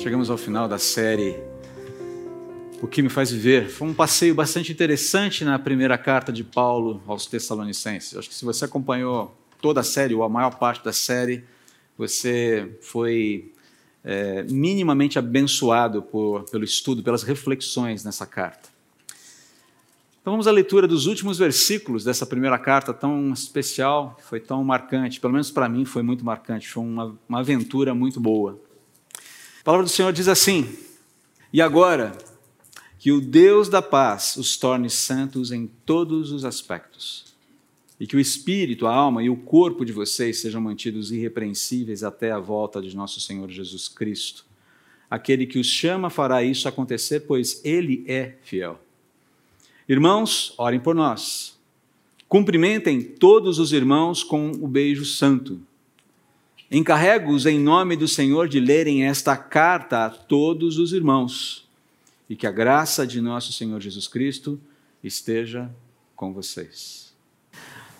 Chegamos ao final da série O que me faz viver. Foi um passeio bastante interessante na primeira carta de Paulo aos Tessalonicenses. Acho que se você acompanhou toda a série, ou a maior parte da série, você foi é, minimamente abençoado por, pelo estudo, pelas reflexões nessa carta. Então vamos à leitura dos últimos versículos dessa primeira carta tão especial, foi tão marcante, pelo menos para mim foi muito marcante, foi uma, uma aventura muito boa. A palavra do Senhor diz assim: E agora, que o Deus da paz os torne santos em todos os aspectos, e que o espírito, a alma e o corpo de vocês sejam mantidos irrepreensíveis até a volta de nosso Senhor Jesus Cristo. Aquele que os chama fará isso acontecer, pois ele é fiel. Irmãos, orem por nós. Cumprimentem todos os irmãos com o beijo santo. Encarrego-os em nome do Senhor de lerem esta carta a todos os irmãos e que a graça de nosso Senhor Jesus Cristo esteja com vocês.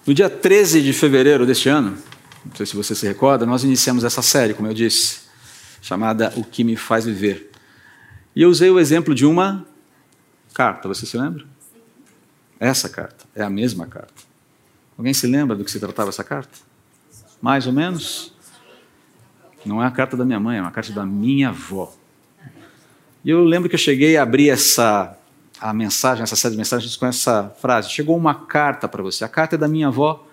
No dia 13 de fevereiro deste ano, não sei se você se recorda, nós iniciamos essa série, como eu disse, chamada O que me faz viver. E eu usei o exemplo de uma carta, você se lembra? Essa carta, é a mesma carta. Alguém se lembra do que se tratava essa carta? Mais ou menos? Não é a carta da minha mãe, é uma carta da minha avó. E eu lembro que eu cheguei a abrir essa a mensagem, essa série de mensagens com essa frase: Chegou uma carta para você. A carta é da minha avó,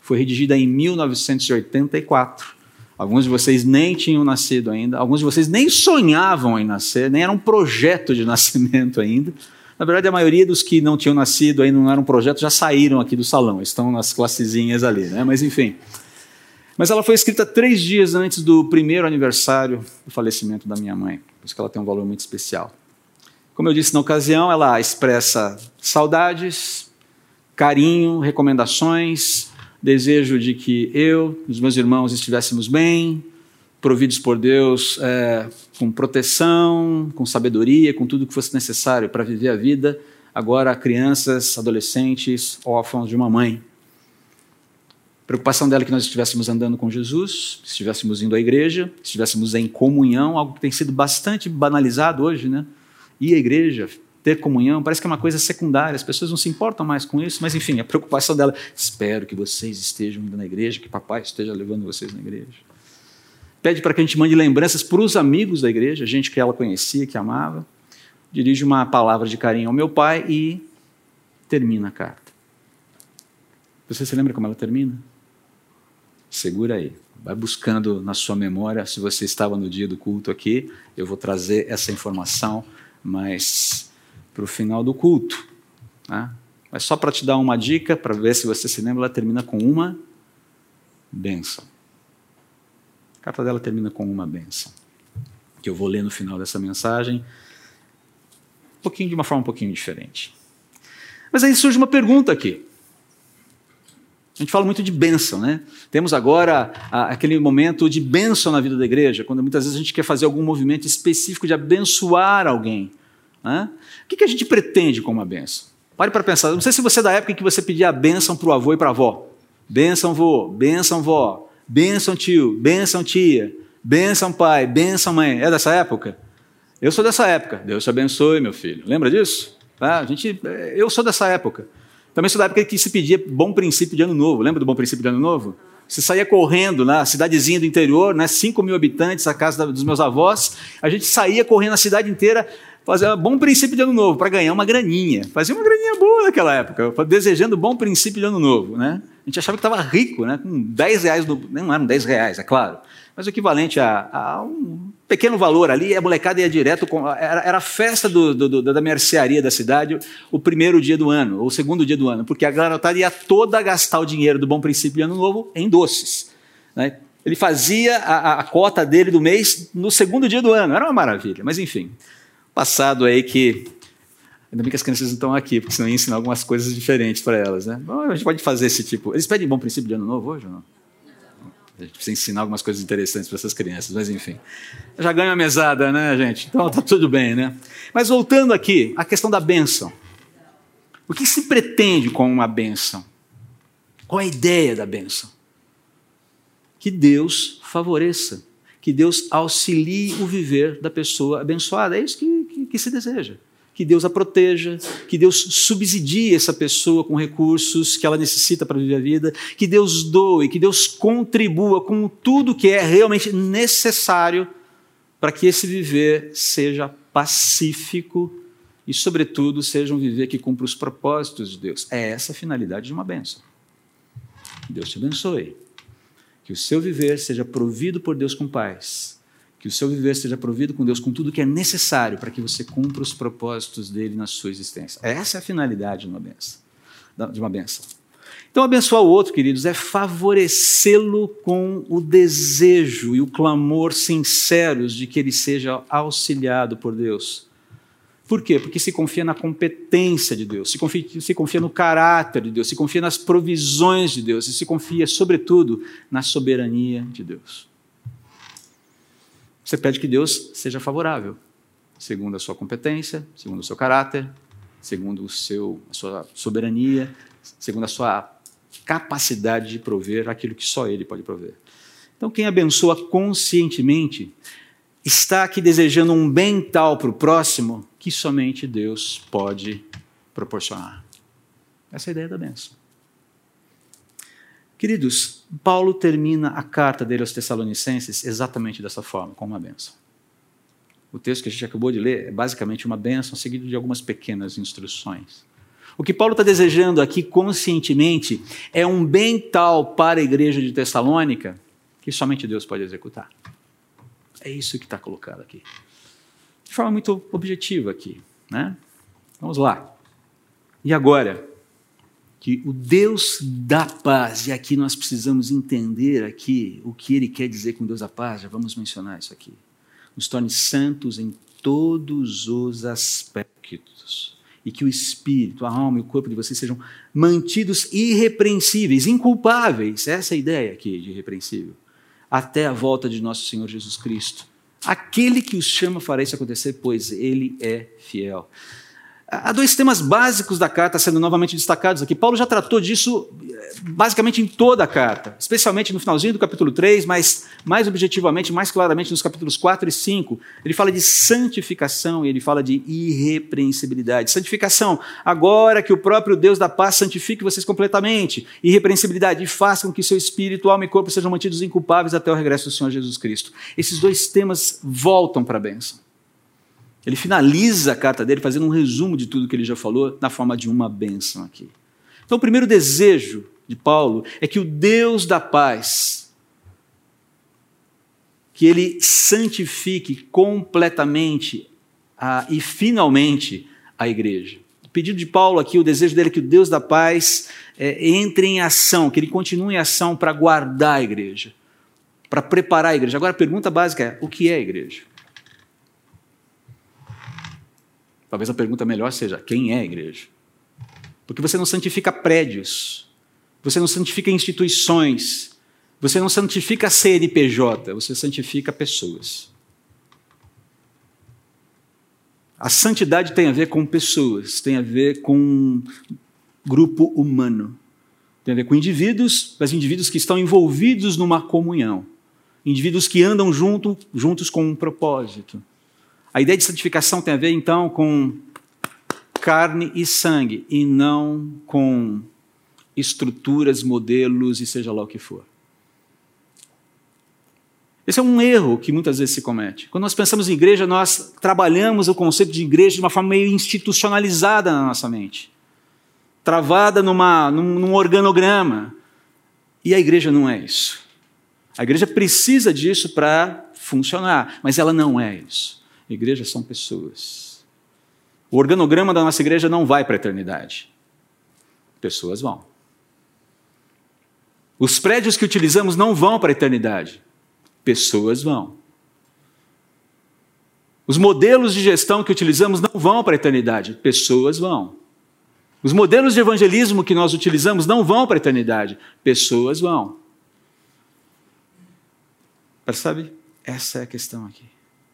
foi redigida em 1984. Alguns de vocês nem tinham nascido ainda, alguns de vocês nem sonhavam em nascer, nem era um projeto de nascimento ainda. Na verdade, a maioria dos que não tinham nascido ainda não era um projeto já saíram aqui do salão, estão nas classezinhas ali, né? Mas enfim. Mas ela foi escrita três dias antes do primeiro aniversário do falecimento da minha mãe, por isso que ela tem um valor muito especial. Como eu disse na ocasião, ela expressa saudades, carinho, recomendações, desejo de que eu e os meus irmãos estivéssemos bem, providos por Deus é, com proteção, com sabedoria, com tudo que fosse necessário para viver a vida, agora crianças, adolescentes, órfãos de uma mãe preocupação dela é que nós estivéssemos andando com Jesus, estivéssemos indo à igreja, estivéssemos em comunhão, algo que tem sido bastante banalizado hoje, né? Ir à igreja, ter comunhão, parece que é uma coisa secundária, as pessoas não se importam mais com isso, mas enfim, a preocupação dela, espero que vocês estejam indo na igreja, que papai esteja levando vocês na igreja. Pede para que a gente mande lembranças para os amigos da igreja, gente que ela conhecia, que amava. Dirige uma palavra de carinho ao meu pai e termina a carta. Você se lembra como ela termina? Segura aí. Vai buscando na sua memória, se você estava no dia do culto aqui, eu vou trazer essa informação mais para o final do culto. Né? Mas só para te dar uma dica, para ver se você se lembra, ela termina com uma bênção. A carta dela termina com uma bênção, que eu vou ler no final dessa mensagem, um pouquinho de uma forma um pouquinho diferente. Mas aí surge uma pergunta aqui. A gente fala muito de bênção, né? Temos agora a, aquele momento de bênção na vida da igreja, quando muitas vezes a gente quer fazer algum movimento específico de abençoar alguém. Né? O que, que a gente pretende com uma bênção? Pare para pensar. Não sei se você é da época em que você pedia a bênção para o avô e para a avó. Bênção vô, bênção vó, bênção tio, bênção tia, bênção pai, bênção mãe. É dessa época? Eu sou dessa época. Deus te abençoe, meu filho. Lembra disso? Tá? A gente, eu sou dessa época. Também sou da época que se pedia bom princípio de ano novo. Lembra do bom princípio de ano novo? Você saía correndo na cidadezinha do interior, né, 5 mil habitantes, a casa dos meus avós. A gente saía correndo a cidade inteira, fazia bom princípio de ano novo, para ganhar uma graninha. Fazia uma graninha boa naquela época, desejando bom princípio de ano novo. Né? A gente achava que estava rico, né, com 10 reais, no, não eram 10 reais, é claro, mas o equivalente a, a um pequeno valor ali, a molecada ia direto, com, era, era a festa do, do, da mercearia da cidade, o primeiro dia do ano, ou o segundo dia do ano, porque a garotada ia toda gastar o dinheiro do Bom Princípio de Ano Novo em doces. Né? Ele fazia a, a, cota dele do mês no segundo dia do ano, era uma maravilha, mas enfim, passado aí que... Ainda bem que as crianças não estão aqui, porque senão ia ensinar algumas coisas diferentes para elas. Né? Bom, a gente pode fazer esse tipo... Eles pedem Bom Princípio de Ano Novo hoje ou não? A gente precisa ensinar algumas coisas interessantes para essas crianças, mas enfim. Já ganho a mesada, né, gente? Então tá tudo bem, né? Mas voltando aqui, a questão da bênção. O que se pretende com uma bênção? Qual a ideia da bênção? Que Deus favoreça, que Deus auxilie o viver da pessoa abençoada. É isso que, que, que se deseja que Deus a proteja, que Deus subsidie essa pessoa com recursos que ela necessita para viver a vida, que Deus doe, que Deus contribua com tudo que é realmente necessário para que esse viver seja pacífico e, sobretudo, seja um viver que cumpra os propósitos de Deus. É essa a finalidade de uma bênção. Deus te abençoe. Que o seu viver seja provido por Deus com paz que o seu viver seja provido com Deus com tudo que é necessário para que você cumpra os propósitos dele na sua existência. Essa é a finalidade de uma benção. De uma benção. Então, abençoar o outro, queridos, é favorecê-lo com o desejo e o clamor sinceros de que ele seja auxiliado por Deus. Por quê? Porque se confia na competência de Deus, se confia, se confia no caráter de Deus, se confia nas provisões de Deus e se confia, sobretudo, na soberania de Deus. Você pede que Deus seja favorável, segundo a sua competência, segundo o seu caráter, segundo o seu, a sua soberania, segundo a sua capacidade de prover aquilo que só Ele pode prover. Então, quem abençoa conscientemente está aqui desejando um bem tal para o próximo que somente Deus pode proporcionar. Essa é a ideia da bênção. Queridos, Paulo termina a carta dele aos Tessalonicenses exatamente dessa forma, com uma benção. O texto que a gente acabou de ler é basicamente uma benção, seguido de algumas pequenas instruções. O que Paulo está desejando aqui conscientemente é um bem tal para a igreja de Tessalônica que somente Deus pode executar. É isso que está colocado aqui. De forma muito objetiva aqui. Né? Vamos lá. E agora? Que o Deus da paz, e aqui nós precisamos entender aqui o que ele quer dizer com Deus da paz, já vamos mencionar isso aqui. Nos torne santos em todos os aspectos. E que o espírito, a alma e o corpo de vocês sejam mantidos irrepreensíveis, inculpáveis. Essa é a ideia aqui de irrepreensível. Até a volta de nosso Senhor Jesus Cristo. Aquele que os chama fará isso acontecer, pois ele é fiel. Há dois temas básicos da carta sendo novamente destacados aqui. Paulo já tratou disso eh, basicamente em toda a carta, especialmente no finalzinho do capítulo 3, mas mais objetivamente, mais claramente nos capítulos 4 e 5. Ele fala de santificação e ele fala de irrepreensibilidade. Santificação, agora que o próprio Deus da paz santifique vocês completamente. Irrepreensibilidade, e faça com que seu espírito, alma e corpo sejam mantidos inculpáveis até o regresso do Senhor Jesus Cristo. Esses dois temas voltam para a bênção. Ele finaliza a carta dele fazendo um resumo de tudo que ele já falou na forma de uma bênção aqui. Então, o primeiro desejo de Paulo é que o Deus da paz, que ele santifique completamente a, e finalmente a igreja. O pedido de Paulo aqui, o desejo dele é que o Deus da paz é, entre em ação, que ele continue em ação para guardar a igreja, para preparar a igreja. Agora, a pergunta básica é: o que é a igreja? Talvez a pergunta melhor seja: quem é a igreja? Porque você não santifica prédios, você não santifica instituições, você não santifica CNPJ, você santifica pessoas. A santidade tem a ver com pessoas, tem a ver com grupo humano, tem a ver com indivíduos, mas indivíduos que estão envolvidos numa comunhão, indivíduos que andam junto, juntos com um propósito. A ideia de santificação tem a ver, então, com carne e sangue, e não com estruturas, modelos e seja lá o que for. Esse é um erro que muitas vezes se comete. Quando nós pensamos em igreja, nós trabalhamos o conceito de igreja de uma forma meio institucionalizada na nossa mente, travada numa, num, num organograma. E a igreja não é isso. A igreja precisa disso para funcionar, mas ela não é isso. Igreja são pessoas. O organograma da nossa igreja não vai para a eternidade. Pessoas vão. Os prédios que utilizamos não vão para a eternidade. Pessoas vão. Os modelos de gestão que utilizamos não vão para a eternidade. Pessoas vão. Os modelos de evangelismo que nós utilizamos não vão para a eternidade. Pessoas vão. Percebe? Essa é a questão aqui.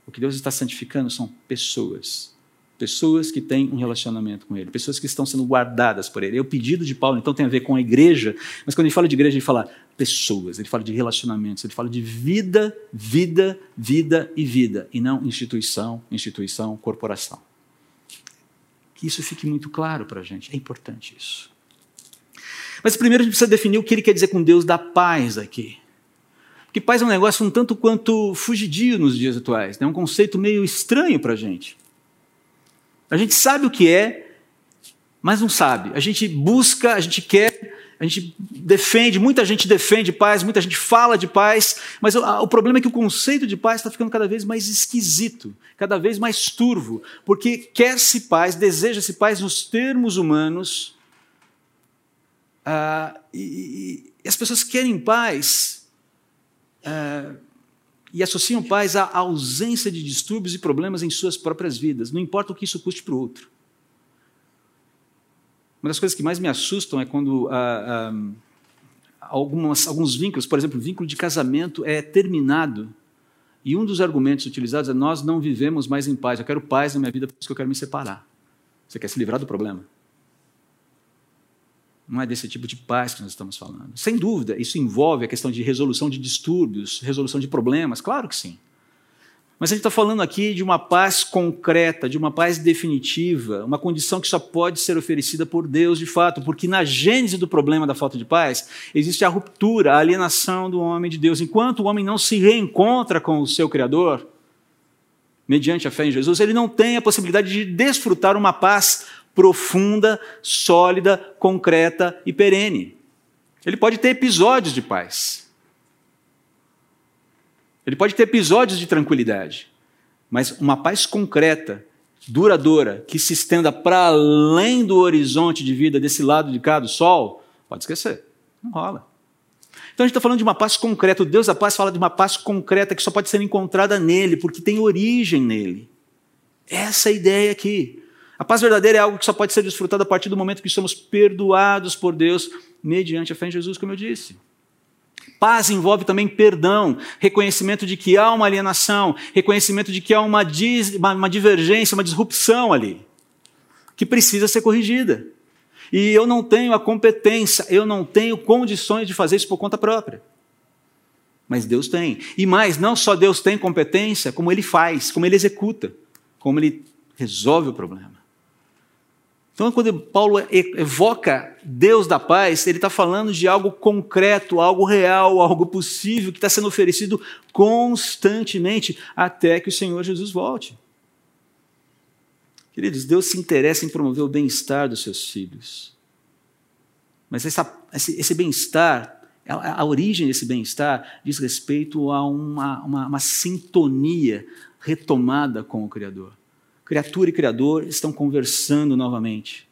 O que Deus está santificando são pessoas. Pessoas que têm um relacionamento com Ele, pessoas que estão sendo guardadas por Ele. E o pedido de Paulo, então, tem a ver com a igreja, mas quando ele fala de igreja, ele fala pessoas, ele fala de relacionamentos, ele fala de vida, vida, vida e vida, e não instituição, instituição, corporação. Que isso fique muito claro para a gente, é importante isso. Mas primeiro a gente precisa definir o que ele quer dizer com Deus da paz aqui. Porque paz é um negócio um tanto quanto fugidio nos dias atuais, é né? um conceito meio estranho para a gente. A gente sabe o que é, mas não sabe. A gente busca, a gente quer, a gente defende, muita gente defende paz, muita gente fala de paz, mas o, o problema é que o conceito de paz está ficando cada vez mais esquisito, cada vez mais turvo, porque quer-se paz, deseja-se paz nos termos humanos, ah, e, e, as pessoas querem paz ah, e associam paz à ausência de distúrbios e problemas em suas próprias vidas, não importa o que isso custe para o outro. Uma das coisas que mais me assustam é quando ah, algumas, alguns vínculos, por exemplo, o vínculo de casamento é terminado e um dos argumentos utilizados é nós não vivemos mais em paz, eu quero paz na minha vida, por isso que eu quero me separar. Você quer se livrar do problema? Não é desse tipo de paz que nós estamos falando. Sem dúvida, isso envolve a questão de resolução de distúrbios, resolução de problemas, claro que sim. Mas a gente está falando aqui de uma paz concreta, de uma paz definitiva, uma condição que só pode ser oferecida por Deus de fato, porque na gênese do problema da falta de paz existe a ruptura, a alienação do homem de Deus. Enquanto o homem não se reencontra com o seu Criador, mediante a fé em Jesus, ele não tem a possibilidade de desfrutar uma paz profunda, sólida, concreta e perene. Ele pode ter episódios de paz. Ele pode ter episódios de tranquilidade. Mas uma paz concreta, duradoura, que se estenda para além do horizonte de vida desse lado de cá do sol, pode esquecer. Não rola. Então a gente está falando de uma paz concreta. O Deus da paz fala de uma paz concreta que só pode ser encontrada nele, porque tem origem nele. Essa é a ideia aqui. A paz verdadeira é algo que só pode ser desfrutado a partir do momento que somos perdoados por Deus mediante a fé em Jesus, como eu disse. Paz envolve também perdão, reconhecimento de que há uma alienação, reconhecimento de que há uma, uma, uma divergência, uma disrupção ali, que precisa ser corrigida. E eu não tenho a competência, eu não tenho condições de fazer isso por conta própria. Mas Deus tem. E mais, não só Deus tem competência, como Ele faz, como Ele executa, como Ele resolve o problema. Então, quando Paulo evoca Deus da paz, ele está falando de algo concreto, algo real, algo possível, que está sendo oferecido constantemente até que o Senhor Jesus volte. Queridos, Deus se interessa em promover o bem-estar dos seus filhos. Mas essa, esse, esse bem-estar, a, a, origem desse bem-estar, diz respeito a uma, uma, uma sintonia retomada com o Criador criatura e criador estão conversando novamente.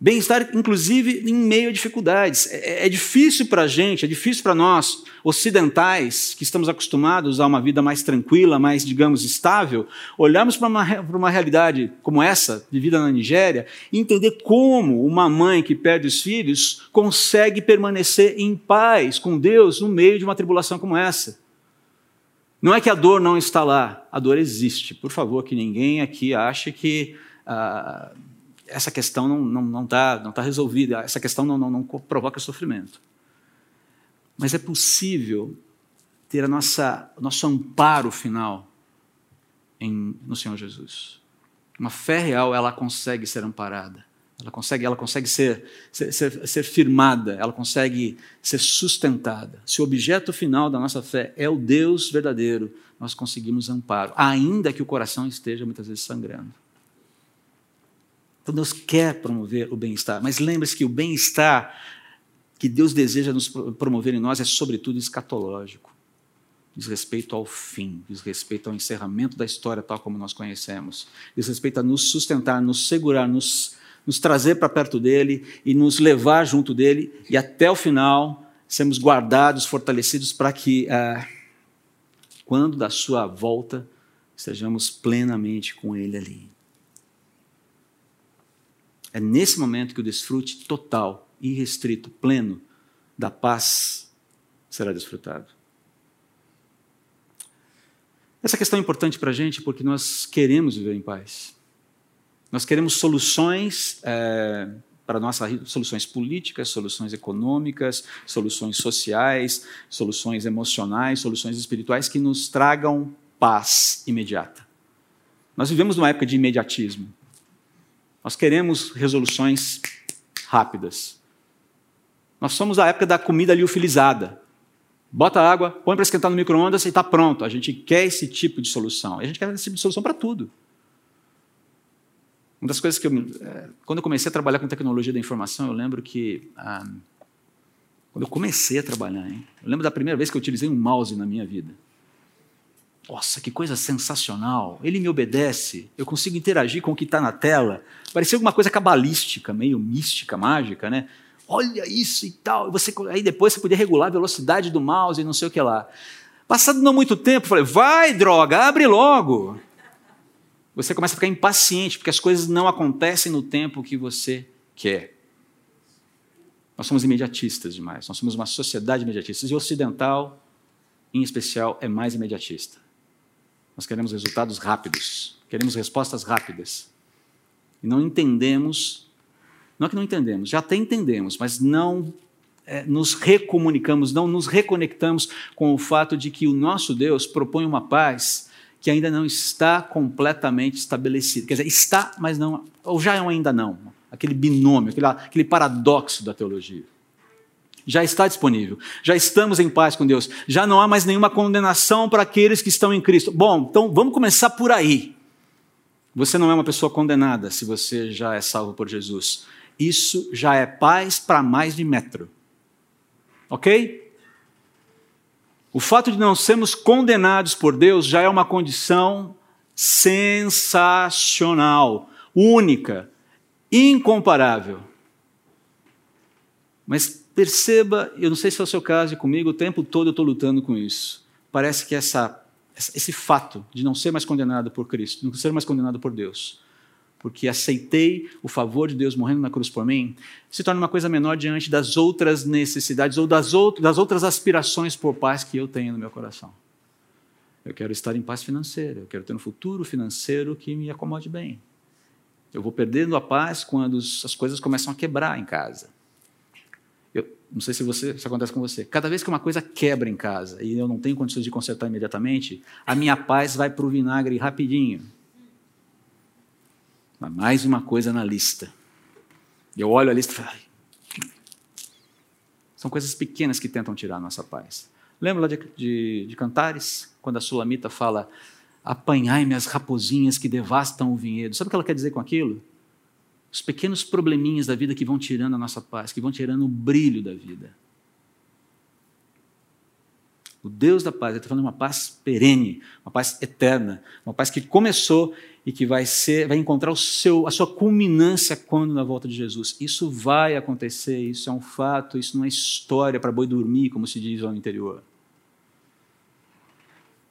Bem-estar, inclusive, em meio a dificuldades. É, é difícil para a gente, é difícil para nós, ocidentais, que estamos acostumados a uma vida mais tranquila, mais, digamos, estável, olharmos para uma, uma realidade como essa, de vida na Nigéria, e entender como uma mãe que perde os filhos consegue permanecer em paz com Deus no meio de uma tribulação como essa. Não é que a dor não está lá, a dor existe. Por favor, que ninguém aqui ache que ah, essa questão não está não, não tá, não tá resolvida, essa questão não, não, não provoca sofrimento. Mas é possível ter a nossa, o nosso amparo final em, no Senhor Jesus. Uma fé real, ela consegue ser amparada. Ela consegue, ela consegue ser, ser, ser, ser, firmada, ela consegue ser sustentada. Se o objeto final da nossa fé é o Deus verdadeiro, nós conseguimos amparo, ainda que o coração esteja muitas vezes sangrando. Então Deus quer promover o bem-estar, mas lembre-se que o bem-estar que Deus deseja nos promover em nós é sobretudo escatológico. Diz respeito ao fim, diz respeito ao encerramento da história tal como nós conhecemos, diz respeito a nos sustentar, nos segurar, nos nos trazer para perto dele e nos levar junto dele e até o final sermos guardados, fortalecidos para que, ah, quando da sua volta, estejamos plenamente com ele ali. É nesse momento que o desfrute total, irrestrito, pleno da paz será desfrutado. Essa questão é importante para a gente porque nós queremos viver em paz. Nós queremos soluções é, para nós soluções políticas, soluções econômicas, soluções sociais, soluções emocionais, soluções espirituais que nos tragam paz imediata. Nós vivemos numa época de imediatismo. Nós queremos resoluções rápidas. Nós somos a época da comida liofilizada. Bota água, põe para esquentar no micro-ondas e está pronto. A gente quer esse tipo de solução. A gente quer esse tipo de solução para tudo. Uma das coisas que eu. É, quando eu comecei a trabalhar com tecnologia da informação, eu lembro que. Ah, quando eu comecei a trabalhar, hein, eu lembro da primeira vez que eu utilizei um mouse na minha vida. Nossa, que coisa sensacional! Ele me obedece, eu consigo interagir com o que está na tela. Parecia alguma coisa cabalística, meio mística, mágica, né? Olha isso e tal. Você, aí depois você podia regular a velocidade do mouse e não sei o que lá. Passado não muito tempo, falei: vai, droga, abre logo. Você começa a ficar impaciente, porque as coisas não acontecem no tempo que você quer. Nós somos imediatistas demais, nós somos uma sociedade imediatista. E o ocidental, em especial, é mais imediatista. Nós queremos resultados rápidos, queremos respostas rápidas. E não entendemos, não é que não entendemos, já até entendemos, mas não é, nos recomunicamos, não nos reconectamos com o fato de que o nosso Deus propõe uma paz que ainda não está completamente estabelecida. Quer dizer, está, mas não, ou já é um ainda não. Aquele binômio, aquele, aquele paradoxo da teologia já está disponível. Já estamos em paz com Deus. Já não há mais nenhuma condenação para aqueles que estão em Cristo. Bom, então vamos começar por aí. Você não é uma pessoa condenada se você já é salvo por Jesus. Isso já é paz para mais de metro. Ok? O fato de não sermos condenados por Deus já é uma condição sensacional, única, incomparável. Mas perceba, eu não sei se é o seu caso e comigo, o tempo todo eu estou lutando com isso. Parece que essa, esse fato de não ser mais condenado por Cristo, não ser mais condenado por Deus, porque aceitei o favor de Deus morrendo na cruz por mim, se torna uma coisa menor diante das outras necessidades ou das, das outras aspirações por paz que eu tenho no meu coração. Eu quero estar em paz financeira, eu quero ter um futuro financeiro que me acomode bem. Eu vou perdendo a paz quando as coisas começam a quebrar em casa. Não sei se você, isso acontece com você. Cada vez que uma coisa quebra em casa e eu não tenho condições de consertar imediatamente, a minha paz vai para o vinagre rapidinho. Mais uma coisa na lista. Eu olho a lista e falo, são coisas pequenas que tentam tirar a nossa paz. Lembra lá de, de, de Cantares, quando a Sulamita fala: Apanhai-me as raposinhas que devastam o vinhedo. Sabe o que ela quer dizer com aquilo? os pequenos probleminhas da vida que vão tirando a nossa paz, que vão tirando o brilho da vida. O Deus da paz, ele está falando de uma paz perene, uma paz eterna, uma paz que começou e que vai ser, vai encontrar o seu, a sua culminância quando na volta de Jesus. Isso vai acontecer, isso é um fato, isso não é história para boi dormir, como se diz lá no interior.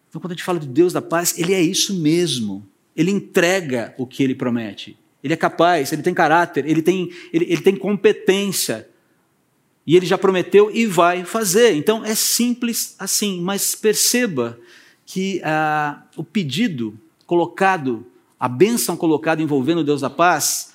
Então, quando a gente fala de Deus da paz, ele é isso mesmo. Ele entrega o que ele promete. Ele é capaz, ele tem caráter, ele tem, ele, ele tem competência. E ele já prometeu e vai fazer. Então é simples assim, mas perceba que ah, o pedido colocado, a bênção colocada envolvendo o Deus da paz,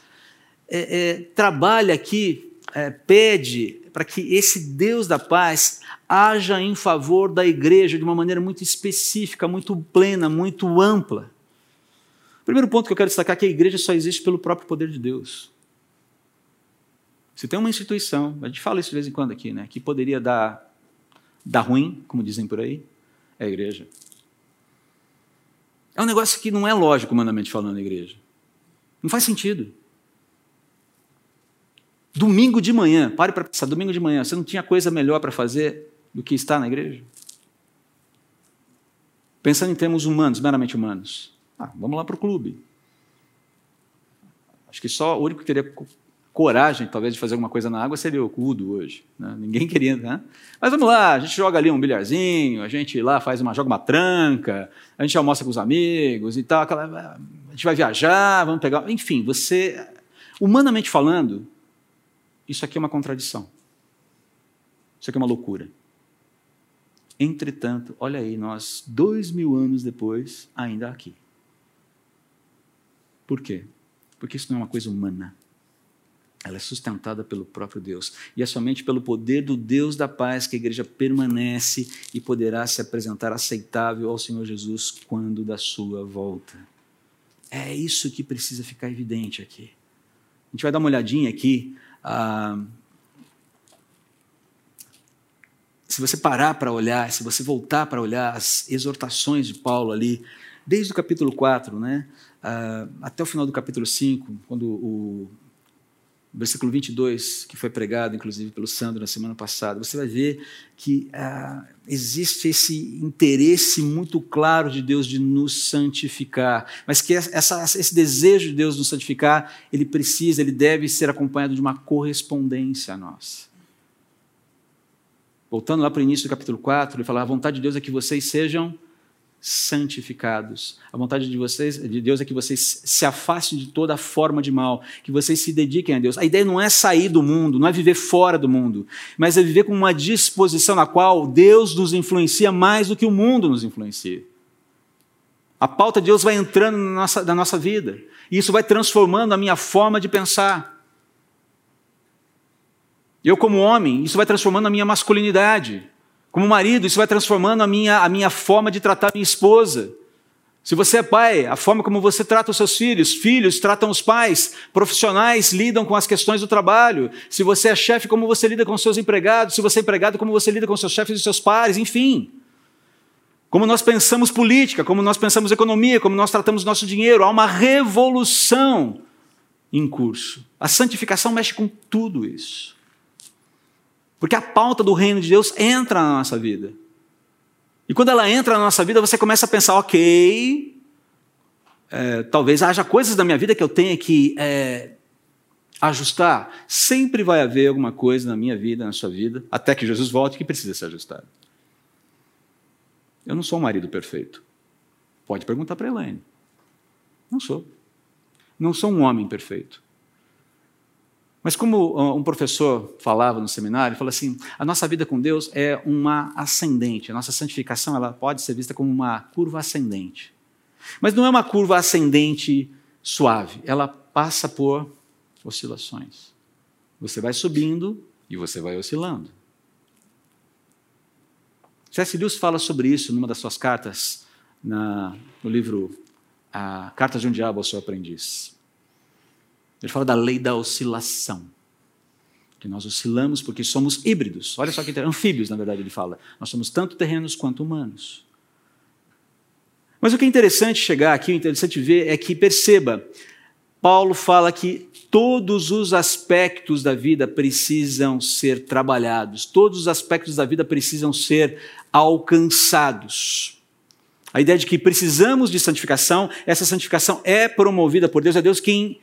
é, é, trabalha aqui, é, pede para que esse Deus da paz haja em favor da igreja de uma maneira muito específica, muito plena, muito ampla. Primeiro ponto que eu quero destacar é que a igreja só existe pelo próprio poder de Deus. Se tem uma instituição, a gente fala isso de vez em quando aqui, né, que poderia dar, dar ruim, como dizem por aí, é a igreja. É um negócio que não é lógico, humanamente falando, na igreja. Não faz sentido. Domingo de manhã, pare para pensar, domingo de manhã, você não tinha coisa melhor para fazer do que estar na igreja? Pensando em termos humanos, meramente humanos. Ah, vamos lá para o clube. Acho que só o único que teria coragem, talvez, de fazer alguma coisa na água seria o Cudo hoje. Né? Ninguém queria, né? Mas vamos lá, a gente joga ali um bilharzinho, a gente lá faz uma, joga uma tranca, a gente almoça com os amigos e tal, aquela, a gente vai viajar, vamos pegar. Enfim, você, humanamente falando, isso aqui é uma contradição. Isso aqui é uma loucura. Entretanto, olha aí, nós, dois mil anos depois, ainda aqui. Por quê? Porque isso não é uma coisa humana. Ela é sustentada pelo próprio Deus. E é somente pelo poder do Deus da paz que a igreja permanece e poderá se apresentar aceitável ao Senhor Jesus quando da sua volta. É isso que precisa ficar evidente aqui. A gente vai dar uma olhadinha aqui. Ah, se você parar para olhar, se você voltar para olhar as exortações de Paulo ali, desde o capítulo 4, né, ah, até o final do capítulo 5, quando o versículo 22, que foi pregado, inclusive, pelo Sandro na semana passada, você vai ver que ah, existe esse interesse muito claro de Deus de nos santificar, mas que essa, esse desejo de Deus de nos santificar, ele precisa, ele deve ser acompanhado de uma correspondência a nós. Voltando lá para o início do capítulo 4, ele fala: a vontade de Deus é que vocês sejam santificados. A vontade de vocês, de Deus é que vocês se afastem de toda forma de mal, que vocês se dediquem a Deus. A ideia não é sair do mundo, não é viver fora do mundo, mas é viver com uma disposição na qual Deus nos influencia mais do que o mundo nos influencia. A pauta de Deus vai entrando na nossa, na nossa vida, e isso vai transformando a minha forma de pensar. Eu, como homem, isso vai transformando a minha masculinidade. Como marido, isso vai transformando a minha, a minha forma de tratar minha esposa. Se você é pai, a forma como você trata os seus filhos, filhos tratam os pais, profissionais lidam com as questões do trabalho. Se você é chefe, como você lida com seus empregados, se você é empregado, como você lida com seus chefes e seus pares, enfim. Como nós pensamos política, como nós pensamos economia, como nós tratamos nosso dinheiro, há uma revolução em curso. A santificação mexe com tudo isso. Porque a pauta do reino de Deus entra na nossa vida. E quando ela entra na nossa vida, você começa a pensar: ok, é, talvez haja coisas da minha vida que eu tenha que é, ajustar. Sempre vai haver alguma coisa na minha vida, na sua vida, até que Jesus volte, que precisa ser ajustado. Eu não sou um marido perfeito. Pode perguntar para Elaine. Não sou. Não sou um homem perfeito. Mas como ah, um professor falava no seminário, ele falou assim: a nossa vida com Deus é uma ascendente, a nossa santificação ela pode ser vista como uma curva ascendente. Mas não é uma curva ascendente suave, ela passa por oscilações. Você vai subindo e você vai oscilando. C.S. Lewis fala sobre isso numa das suas cartas, na, no livro a Cartas de um Diabo ao Seu Aprendiz. Ele fala da lei da oscilação. Que nós oscilamos porque somos híbridos. Olha só que anfíbios, na verdade, ele fala. Nós somos tanto terrenos quanto humanos. Mas o que é interessante chegar aqui, o interessante ver é que perceba, Paulo fala que todos os aspectos da vida precisam ser trabalhados, todos os aspectos da vida precisam ser alcançados. A ideia de que precisamos de santificação, essa santificação é promovida por Deus, é Deus quem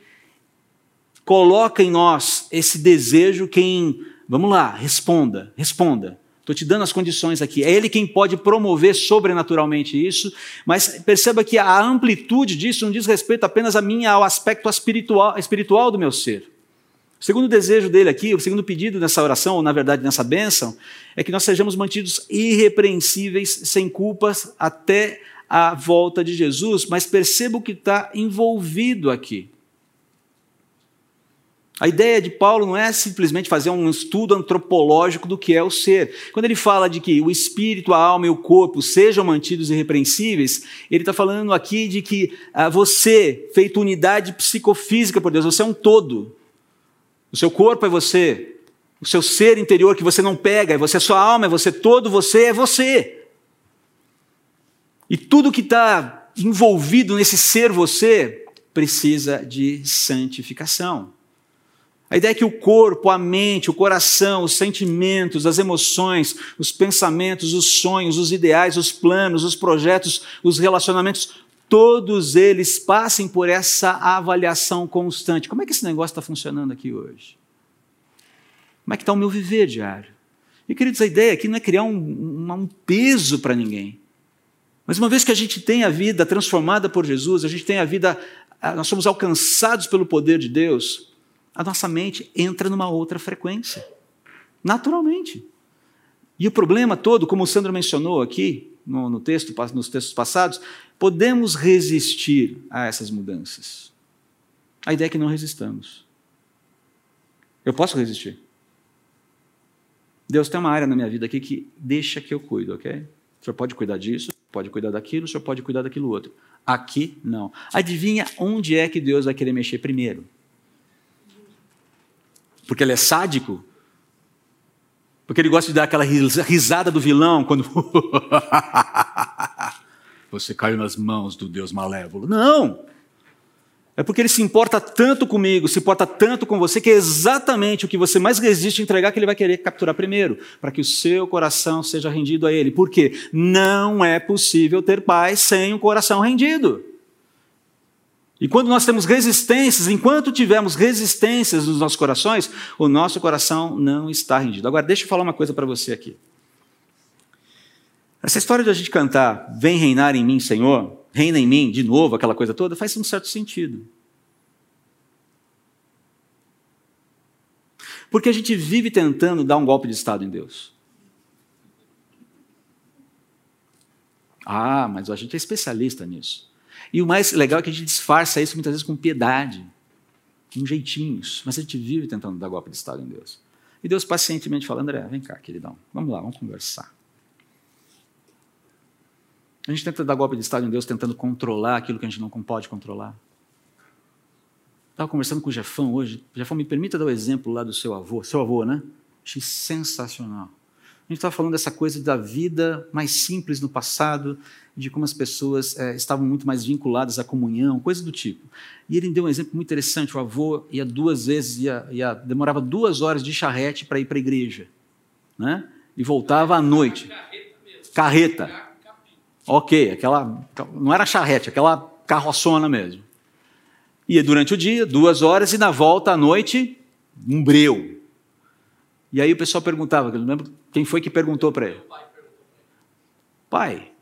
coloca em nós esse desejo quem, vamos lá, responda, responda. Estou te dando as condições aqui. É Ele quem pode promover sobrenaturalmente isso, mas perceba que a amplitude disso não diz respeito apenas a mim, ao aspecto espiritual, espiritual do meu ser. O segundo desejo dele aqui, o segundo pedido nessa oração, ou na verdade nessa bênção, é que nós sejamos mantidos irrepreensíveis, sem culpas, até a volta de Jesus, mas perceba o que está envolvido aqui. A ideia de Paulo não é simplesmente fazer um estudo antropológico do que é o ser. Quando ele fala de que o espírito, a alma e o corpo sejam mantidos irrepreensíveis, ele está falando aqui de que ah, você, feito unidade psicofísica por Deus, você é um todo. O seu corpo é você. O seu ser interior que você não pega, é você, a sua alma é você, todo você é você. E tudo que está envolvido nesse ser você precisa de santificação. A ideia é que o corpo, a mente, o coração, os sentimentos, as emoções, os pensamentos, os sonhos, os ideais, os planos, os projetos, os relacionamentos, todos eles passem por essa avaliação constante. Como é que esse negócio está funcionando aqui hoje? Como é que está o meu viver diário? E, queridos, a ideia aqui não é criar um, um, um peso para ninguém. Mas uma vez que a gente tem a vida transformada por Jesus, a gente tem a vida, nós somos alcançados pelo poder de Deus, a nossa mente entra numa outra frequência, naturalmente. E o problema todo, como o Sandro mencionou aqui no, no texto, nos textos passados, podemos resistir a essas mudanças. A ideia é que não resistamos. Eu posso resistir. Deus tem uma área na minha vida aqui que deixa que eu cuido, ok? O senhor pode cuidar disso, pode cuidar daquilo, o senhor pode cuidar daquilo outro. Aqui, não. Adivinha onde é que Deus vai querer mexer primeiro? Porque ele é sádico? Porque ele gosta de dar aquela risada do vilão quando. Você caiu nas mãos do Deus malévolo. Não! É porque ele se importa tanto comigo, se importa tanto com você, que é exatamente o que você mais resiste a entregar que ele vai querer capturar primeiro, para que o seu coração seja rendido a ele. Por quê? Não é possível ter paz sem um coração rendido. E quando nós temos resistências, enquanto tivermos resistências nos nossos corações, o nosso coração não está rendido. Agora, deixa eu falar uma coisa para você aqui. Essa história de a gente cantar, vem reinar em mim, Senhor, reina em mim, de novo, aquela coisa toda, faz um certo sentido. Porque a gente vive tentando dar um golpe de Estado em Deus. Ah, mas a gente é especialista nisso. E o mais legal é que a gente disfarça isso muitas vezes com piedade, com jeitinhos, mas a gente vive tentando dar golpe de Estado em Deus. E Deus pacientemente fala: André, vem cá, queridão, vamos lá, vamos conversar. A gente tenta dar golpe de Estado em Deus tentando controlar aquilo que a gente não pode controlar. Estava conversando com o Jefão hoje. Jefão, me permita dar o exemplo lá do seu avô. Seu avô, né? Achei sensacional. A gente estava falando dessa coisa da vida mais simples no passado, de como as pessoas é, estavam muito mais vinculadas à comunhão, coisa do tipo. E ele deu um exemplo muito interessante. O avô ia duas vezes, ia, ia demorava duas horas de charrete para ir para a igreja, né? E voltava à noite. Carreta. Carreta. Ok, aquela. Não era charrete, aquela carroçona mesmo. Ia durante o dia, duas horas, e na volta à noite, um breu. E aí o pessoal perguntava, eu lembro quem foi que perguntou para ele. Pai,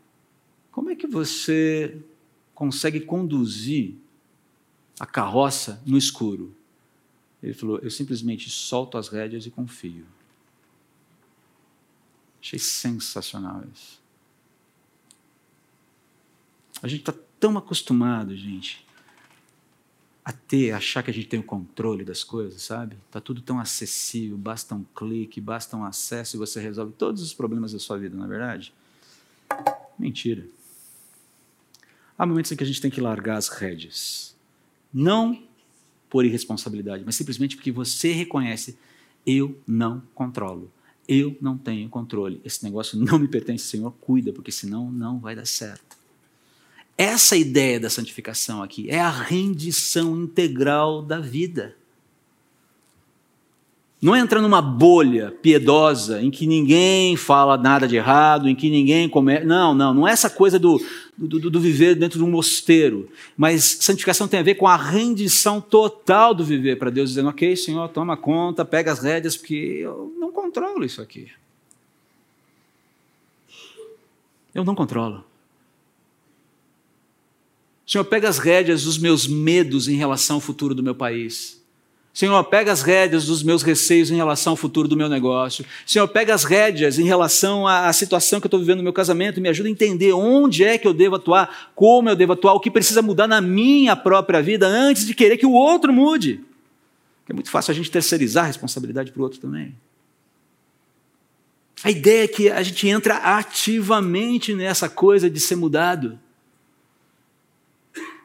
como é que você consegue conduzir a carroça no escuro? Ele falou: Eu simplesmente solto as rédeas e confio. Achei sensacional isso. A gente está tão acostumado, gente, a ter, achar que a gente tem o controle das coisas, sabe? Está tudo tão acessível, basta um clique, basta um acesso e você resolve todos os problemas da sua vida, não é verdade? Mentira. Há momentos em que a gente tem que largar as rédeas. Não por irresponsabilidade, mas simplesmente porque você reconhece: eu não controlo, eu não tenho controle, esse negócio não me pertence, Senhor, cuida, porque senão não vai dar certo. Essa ideia da santificação aqui é a rendição integral da vida. Não entra numa bolha piedosa em que ninguém fala nada de errado, em que ninguém come. Não, não, não é essa coisa do, do, do, viver dentro de um mosteiro. Mas santificação tem a ver com a rendição total do viver para Deus, dizendo: Ok, Senhor, toma conta, pega as rédeas, porque eu não controlo isso aqui. Eu não controlo. Senhor, pega as rédeas dos meus medos em relação ao futuro do meu país. Senhor, pega as rédeas dos meus receios em relação ao futuro do meu negócio. Senhor, pega as rédeas em relação à situação que eu estou vivendo no meu casamento e me ajuda a entender onde é que eu devo atuar, como eu devo atuar, o que precisa mudar na minha própria vida antes de querer que o outro mude. É muito fácil a gente terceirizar a responsabilidade para o outro também. A ideia é que a gente entra ativamente nessa coisa de ser mudado.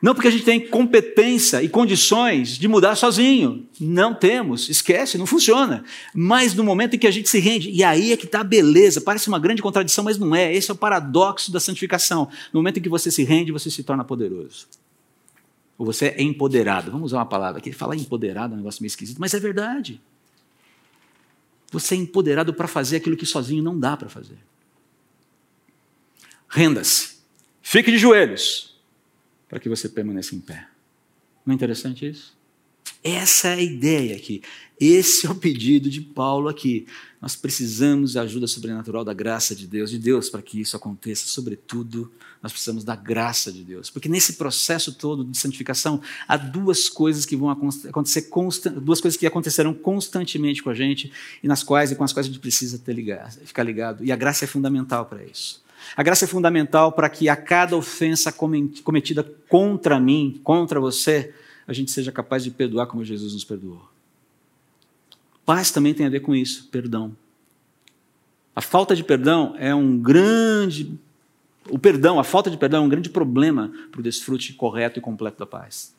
Não porque a gente tem competência e condições de mudar sozinho. Não temos, esquece, não funciona. Mas no momento em que a gente se rende, e aí é que está a beleza, parece uma grande contradição, mas não é. Esse é o paradoxo da santificação. No momento em que você se rende, você se torna poderoso. Ou você é empoderado. Vamos usar uma palavra aqui. Falar empoderado é um negócio meio esquisito, mas é verdade. Você é empoderado para fazer aquilo que sozinho não dá para fazer. Renda-se. Fique de joelhos para que você permaneça em pé. Não é interessante isso? Essa é a ideia aqui. Esse é o pedido de Paulo aqui. Nós precisamos da ajuda sobrenatural da graça de Deus, de Deus, para que isso aconteça. Sobretudo, nós precisamos da graça de Deus. Porque nesse processo todo de santificação, há duas coisas que vão acontecer, duas coisas que acontecerão constantemente com a gente e nas quais e com as quais a gente precisa ter ligado, ficar ligado. E a graça é fundamental para isso. A graça é fundamental para que a cada ofensa cometida contra mim, contra você, a gente seja capaz de perdoar como Jesus nos perdoou. Paz também tem a ver com isso, perdão. A falta de perdão é um grande. O perdão, a falta de perdão é um grande problema para o desfrute correto e completo da paz.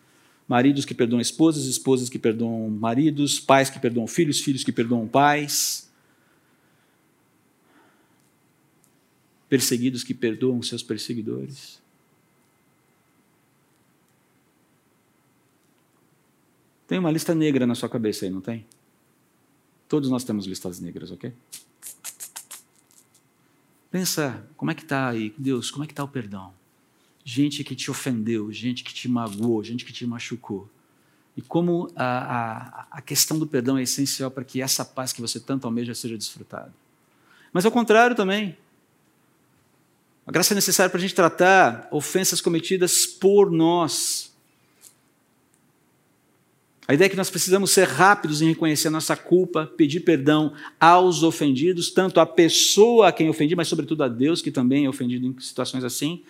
Maridos que perdoam esposas, esposas que perdoam maridos, pais que perdoam filhos, filhos que perdoam pais. Perseguidos que perdoam seus perseguidores. Tem uma lista negra na sua cabeça aí, não tem? Todos nós temos listas negras, ok? Pensa, como é que está aí? Deus, como é que está o perdão? Gente que te ofendeu, gente que te magoou, gente que te machucou. E como a, a, a questão do perdão é essencial para que essa paz que você tanto almeja seja desfrutada. Mas ao contrário também. A graça é necessária para a gente tratar ofensas cometidas por nós, a ideia é que nós precisamos ser rápidos em reconhecer a nossa culpa, pedir perdão aos ofendidos, tanto a pessoa a quem ofendi, mas sobretudo a Deus, que também é ofendido em situações assim,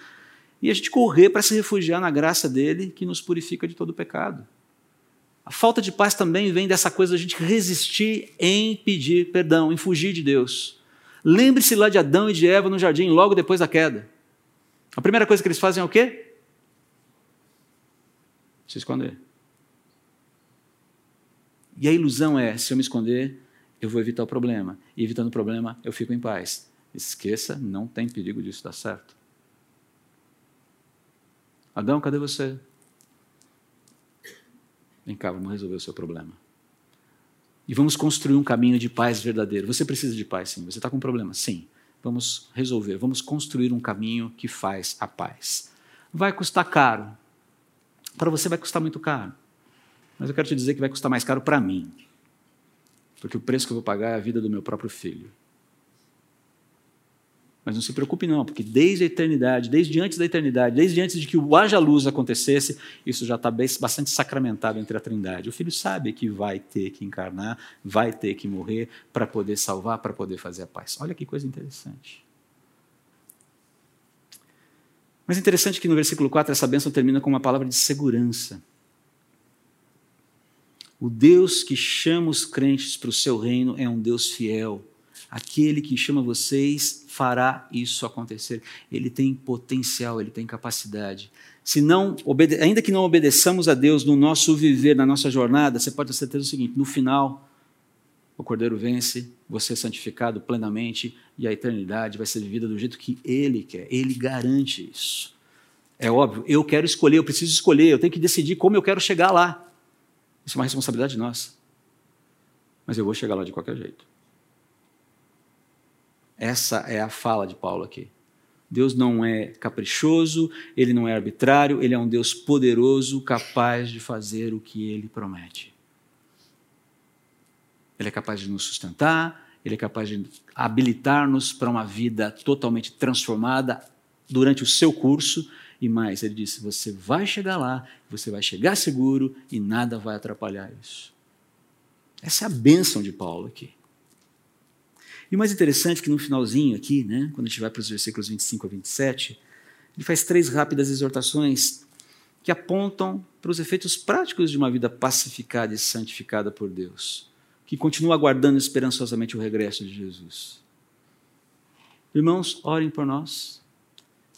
e a gente correr para se refugiar na graça dele, que nos purifica de todo pecado. A falta de paz também vem dessa coisa da gente resistir em pedir perdão, em fugir de Deus. Lembre-se lá de Adão e de Eva no jardim, logo depois da queda. A primeira coisa que eles fazem é o quê? Se esconder. E a ilusão é: se eu me esconder, eu vou evitar o problema. E evitando o problema, eu fico em paz. Esqueça, não tem perigo disso dar certo. Adão, cadê você? Vem cá, vamos resolver o seu problema. E vamos construir um caminho de paz verdadeiro. Você precisa de paz, sim. Você está com um problema? Sim. Vamos resolver, vamos construir um caminho que faz a paz. Vai custar caro. Para você vai custar muito caro. Mas eu quero te dizer que vai custar mais caro para mim. Porque o preço que eu vou pagar é a vida do meu próprio filho. Mas não se preocupe, não, porque desde a eternidade, desde antes da eternidade, desde antes de que o haja luz acontecesse, isso já está bastante sacramentado entre a Trindade. O filho sabe que vai ter que encarnar, vai ter que morrer para poder salvar, para poder fazer a paz. Olha que coisa interessante. Mas é interessante que no versículo 4 essa bênção termina com uma palavra de segurança. O Deus que chama os crentes para o seu reino é um Deus fiel. Aquele que chama vocês fará isso acontecer. Ele tem potencial, ele tem capacidade. Se não, ainda que não obedeçamos a Deus no nosso viver, na nossa jornada, você pode ter certeza do seguinte: no final, o Cordeiro vence, você é santificado plenamente e a eternidade vai ser vivida do jeito que Ele quer. Ele garante isso. É óbvio, eu quero escolher, eu preciso escolher, eu tenho que decidir como eu quero chegar lá. Isso é uma responsabilidade nossa. Mas eu vou chegar lá de qualquer jeito. Essa é a fala de Paulo aqui. Deus não é caprichoso, ele não é arbitrário, ele é um Deus poderoso, capaz de fazer o que ele promete. Ele é capaz de nos sustentar, ele é capaz de habilitar-nos para uma vida totalmente transformada durante o seu curso e mais, ele disse: você vai chegar lá, você vai chegar seguro e nada vai atrapalhar isso. Essa é a bênção de Paulo aqui. E o mais interessante é que no finalzinho aqui, né, quando a gente vai para os versículos 25 a 27, ele faz três rápidas exortações que apontam para os efeitos práticos de uma vida pacificada e santificada por Deus, que continua aguardando esperançosamente o regresso de Jesus. Irmãos, orem por nós.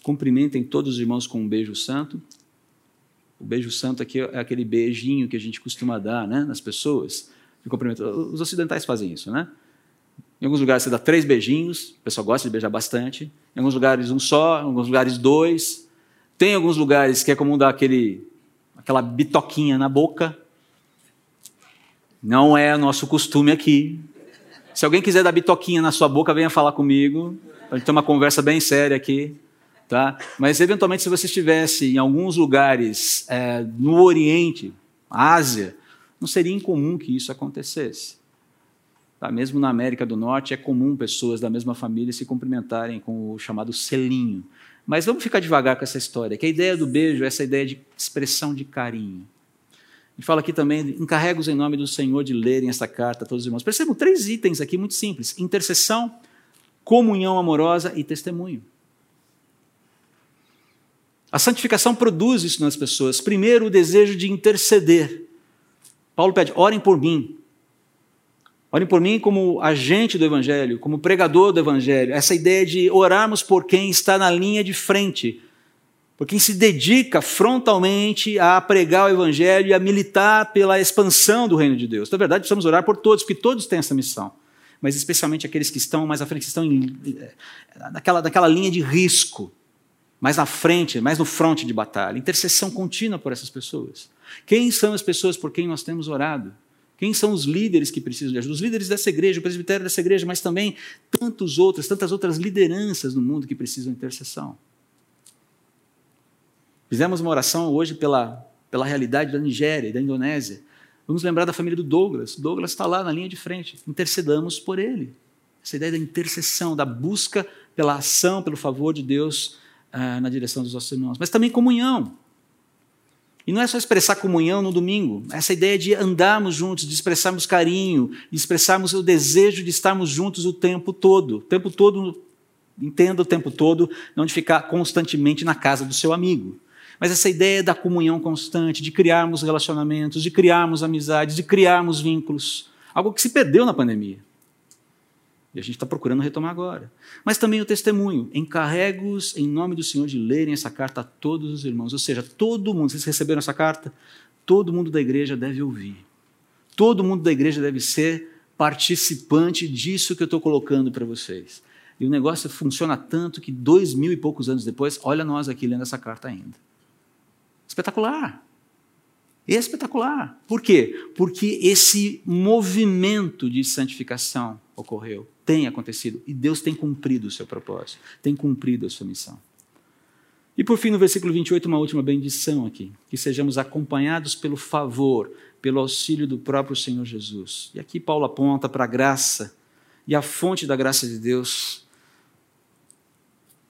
Cumprimentem todos os irmãos com um beijo santo. O beijo santo aqui é aquele beijinho que a gente costuma dar né, nas pessoas. Os ocidentais fazem isso, né? Em alguns lugares você dá três beijinhos, o pessoal gosta de beijar bastante. Em alguns lugares um só, em alguns lugares dois. Tem alguns lugares que é comum dar aquele, aquela bitoquinha na boca. Não é nosso costume aqui. Se alguém quiser dar bitoquinha na sua boca, venha falar comigo. A gente ter uma conversa bem séria aqui. Tá? Mas, eventualmente, se você estivesse em alguns lugares é, no Oriente, Ásia, não seria incomum que isso acontecesse. Tá? Mesmo na América do Norte, é comum pessoas da mesma família se cumprimentarem com o chamado selinho. Mas vamos ficar devagar com essa história, que a ideia do beijo é essa ideia de expressão de carinho. E fala aqui também, encarrega-os em nome do Senhor de lerem esta carta a todos os irmãos. Percebam três itens aqui muito simples: intercessão, comunhão amorosa e testemunho. A santificação produz isso nas pessoas. Primeiro, o desejo de interceder. Paulo pede: orem por mim. Olhem por mim como agente do Evangelho, como pregador do Evangelho. Essa ideia de orarmos por quem está na linha de frente, por quem se dedica frontalmente a pregar o Evangelho e a militar pela expansão do reino de Deus. Na verdade, precisamos orar por todos, porque todos têm essa missão. Mas especialmente aqueles que estão mais à frente, que estão em, eh, naquela, naquela linha de risco, mais na frente, mais no fronte de batalha. Intercessão contínua por essas pessoas. Quem são as pessoas por quem nós temos orado? Quem são os líderes que precisam de ajuda? Os líderes dessa igreja, o presbitério dessa igreja, mas também tantos outros, tantas outras lideranças no mundo que precisam de intercessão. Fizemos uma oração hoje pela, pela realidade da Nigéria e da Indonésia. Vamos lembrar da família do Douglas. Douglas está lá na linha de frente. Intercedamos por ele. Essa ideia da intercessão, da busca pela ação, pelo favor de Deus ah, na direção dos nossos irmãos. Mas também comunhão. E não é só expressar comunhão no domingo, essa ideia de andarmos juntos, de expressarmos carinho, de expressarmos o desejo de estarmos juntos o tempo todo. O tempo todo, entenda o tempo todo, não de ficar constantemente na casa do seu amigo. Mas essa ideia da comunhão constante, de criarmos relacionamentos, de criarmos amizades, de criarmos vínculos. Algo que se perdeu na pandemia. E a gente está procurando retomar agora. Mas também o testemunho. Encarrego-os em nome do Senhor de lerem essa carta a todos os irmãos. Ou seja, todo mundo, vocês receberam essa carta? Todo mundo da igreja deve ouvir. Todo mundo da igreja deve ser participante disso que eu estou colocando para vocês. E o negócio funciona tanto que dois mil e poucos anos depois, olha nós aqui lendo essa carta ainda. Espetacular. Espetacular. Por quê? Porque esse movimento de santificação ocorreu tem acontecido e Deus tem cumprido o seu propósito, tem cumprido a sua missão. E por fim, no versículo 28, uma última bendição aqui: que sejamos acompanhados pelo favor, pelo auxílio do próprio Senhor Jesus. E aqui Paulo aponta para a graça e a fonte da graça de Deus,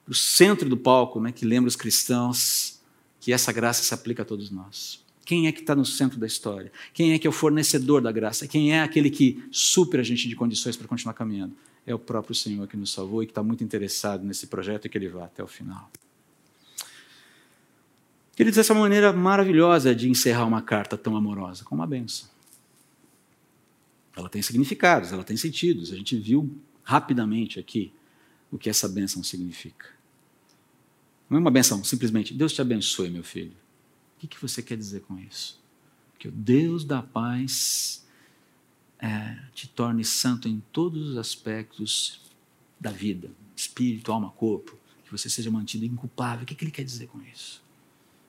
o centro do palco, né, que lembra os cristãos que essa graça se aplica a todos nós. Quem é que está no centro da história? Quem é que é o fornecedor da graça? Quem é aquele que supre a gente de condições para continuar caminhando? é o próprio Senhor que nos salvou e que está muito interessado nesse projeto e que ele vá até o final. Queridos, essa maneira maravilhosa de encerrar uma carta tão amorosa, com uma benção. Ela tem significados, ela tem sentidos. A gente viu rapidamente aqui o que essa benção significa. Não é uma benção, simplesmente, Deus te abençoe, meu filho. O que você quer dizer com isso? Que o Deus da paz é, te torne santo em todos os aspectos da vida, espírito, alma, corpo, que você seja mantido inculpável. O que, que ele quer dizer com isso?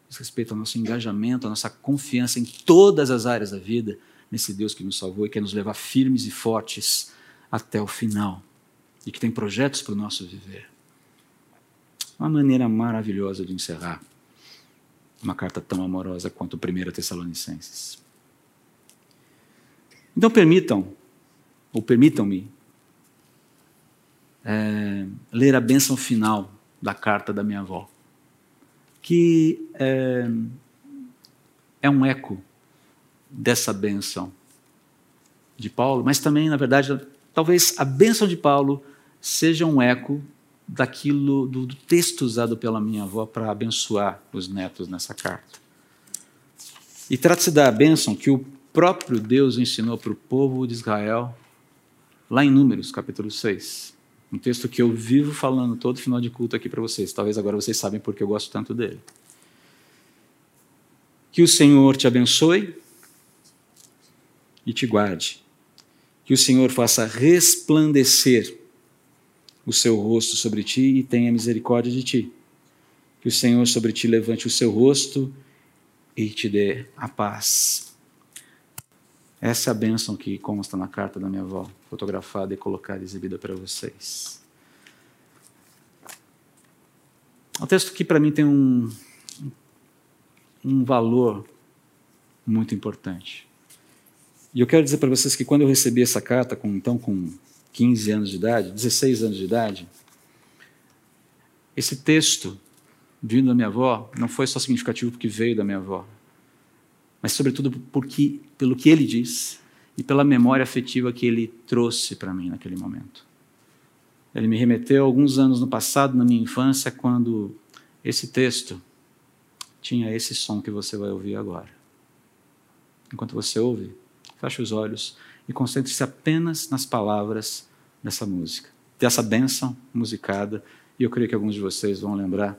Diz respeito ao nosso engajamento, à nossa confiança em todas as áreas da vida, nesse Deus que nos salvou e quer nos levar firmes e fortes até o final e que tem projetos para o nosso viver. Uma maneira maravilhosa de encerrar uma carta tão amorosa quanto a 1 Tessalonicenses. Então permitam, ou permitam-me, é, ler a bênção final da carta da minha avó, que é, é um eco dessa bênção de Paulo, mas também, na verdade, talvez a bênção de Paulo seja um eco daquilo do, texto usado pela minha avó para abençoar os netos nessa carta. E trata-se da bênção que o próprio Deus ensinou para o povo de Israel, lá em Números, capítulo 6. Um texto que eu vivo falando todo final de culto aqui para vocês. Talvez agora vocês sabem porque eu gosto tanto dele. Que o Senhor te abençoe e te guarde. Que o Senhor faça resplandecer o seu rosto sobre ti e tenha misericórdia de ti. Que o Senhor sobre ti levante o seu rosto e te dê a paz. Essa é a bênção que consta na carta da minha avó, fotografada e colocada e exibida para vocês. É um texto que para mim tem um, um valor muito importante. E eu quero dizer para vocês que quando eu recebi essa carta, com, então com 15 anos de idade, 16 anos de idade, esse texto vindo da minha avó não foi só significativo porque veio da minha avó, mas sobretudo porque, pelo que ele diz e pela memória afetiva que ele trouxe para mim naquele momento. Ele me remeteu alguns anos no passado, na minha infância, quando esse texto tinha esse som que você vai ouvir agora. Enquanto você ouve, feche os olhos e concentre-se apenas nas palavras dessa música, dessa bênção musicada. E eu creio que alguns de vocês vão lembrar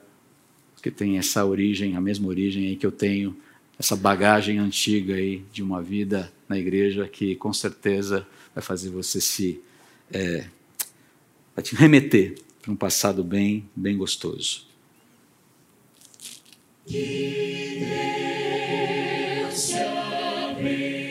que tem essa origem, a mesma origem aí que eu tenho, essa bagagem antiga aí de uma vida na igreja que com certeza vai fazer você se é, vai te remeter para um passado bem, bem gostoso. Que Deus te abençoe,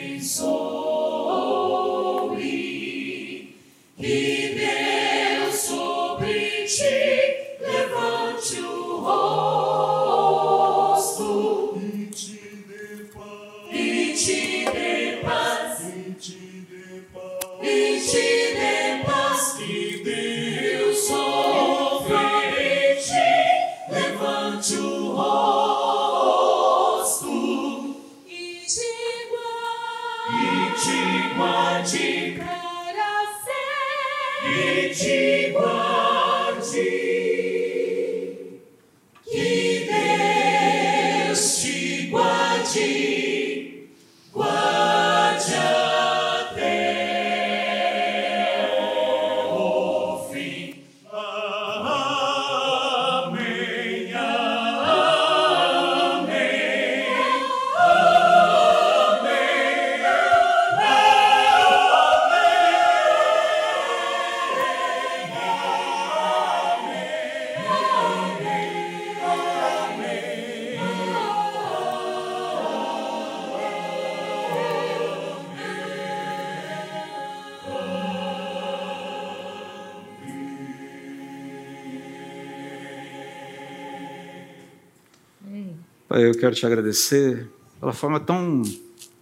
quero te agradecer pela forma tão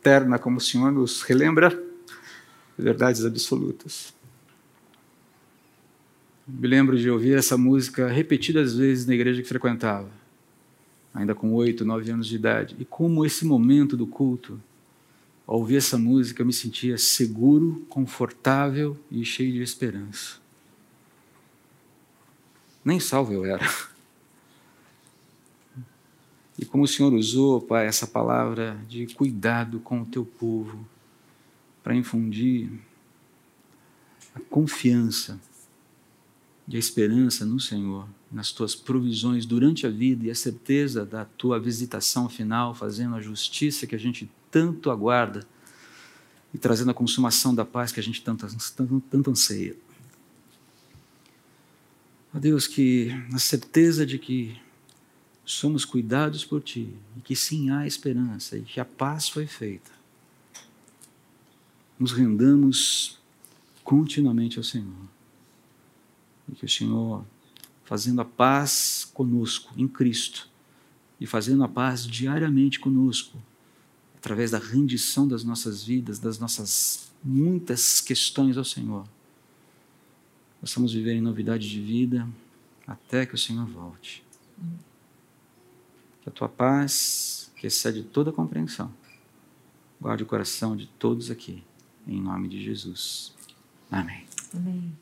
terna como o Senhor nos relembra verdades absolutas. Me lembro de ouvir essa música repetidas vezes na igreja que frequentava, ainda com oito, nove anos de idade. E como esse momento do culto, ao ouvir essa música, eu me sentia seguro, confortável e cheio de esperança. Nem salvo eu era. E como o Senhor usou, Pai, essa palavra de cuidado com o teu povo, para infundir a confiança e a esperança no Senhor, nas tuas provisões durante a vida e a certeza da tua visitação final, fazendo a justiça que a gente tanto aguarda e trazendo a consumação da paz que a gente tanto, tanto, tanto anseia. Ó Deus, que na certeza de que somos cuidados por Ti e que sim há esperança e que a paz foi feita, nos rendamos continuamente ao Senhor. E que o Senhor, fazendo a paz conosco em Cristo e fazendo a paz diariamente conosco, através da rendição das nossas vidas, das nossas muitas questões ao Senhor, possamos viver em novidade de vida até que o Senhor volte. Que a tua paz, que excede toda compreensão, guarde o coração de todos aqui, em nome de Jesus. Amém. Amém.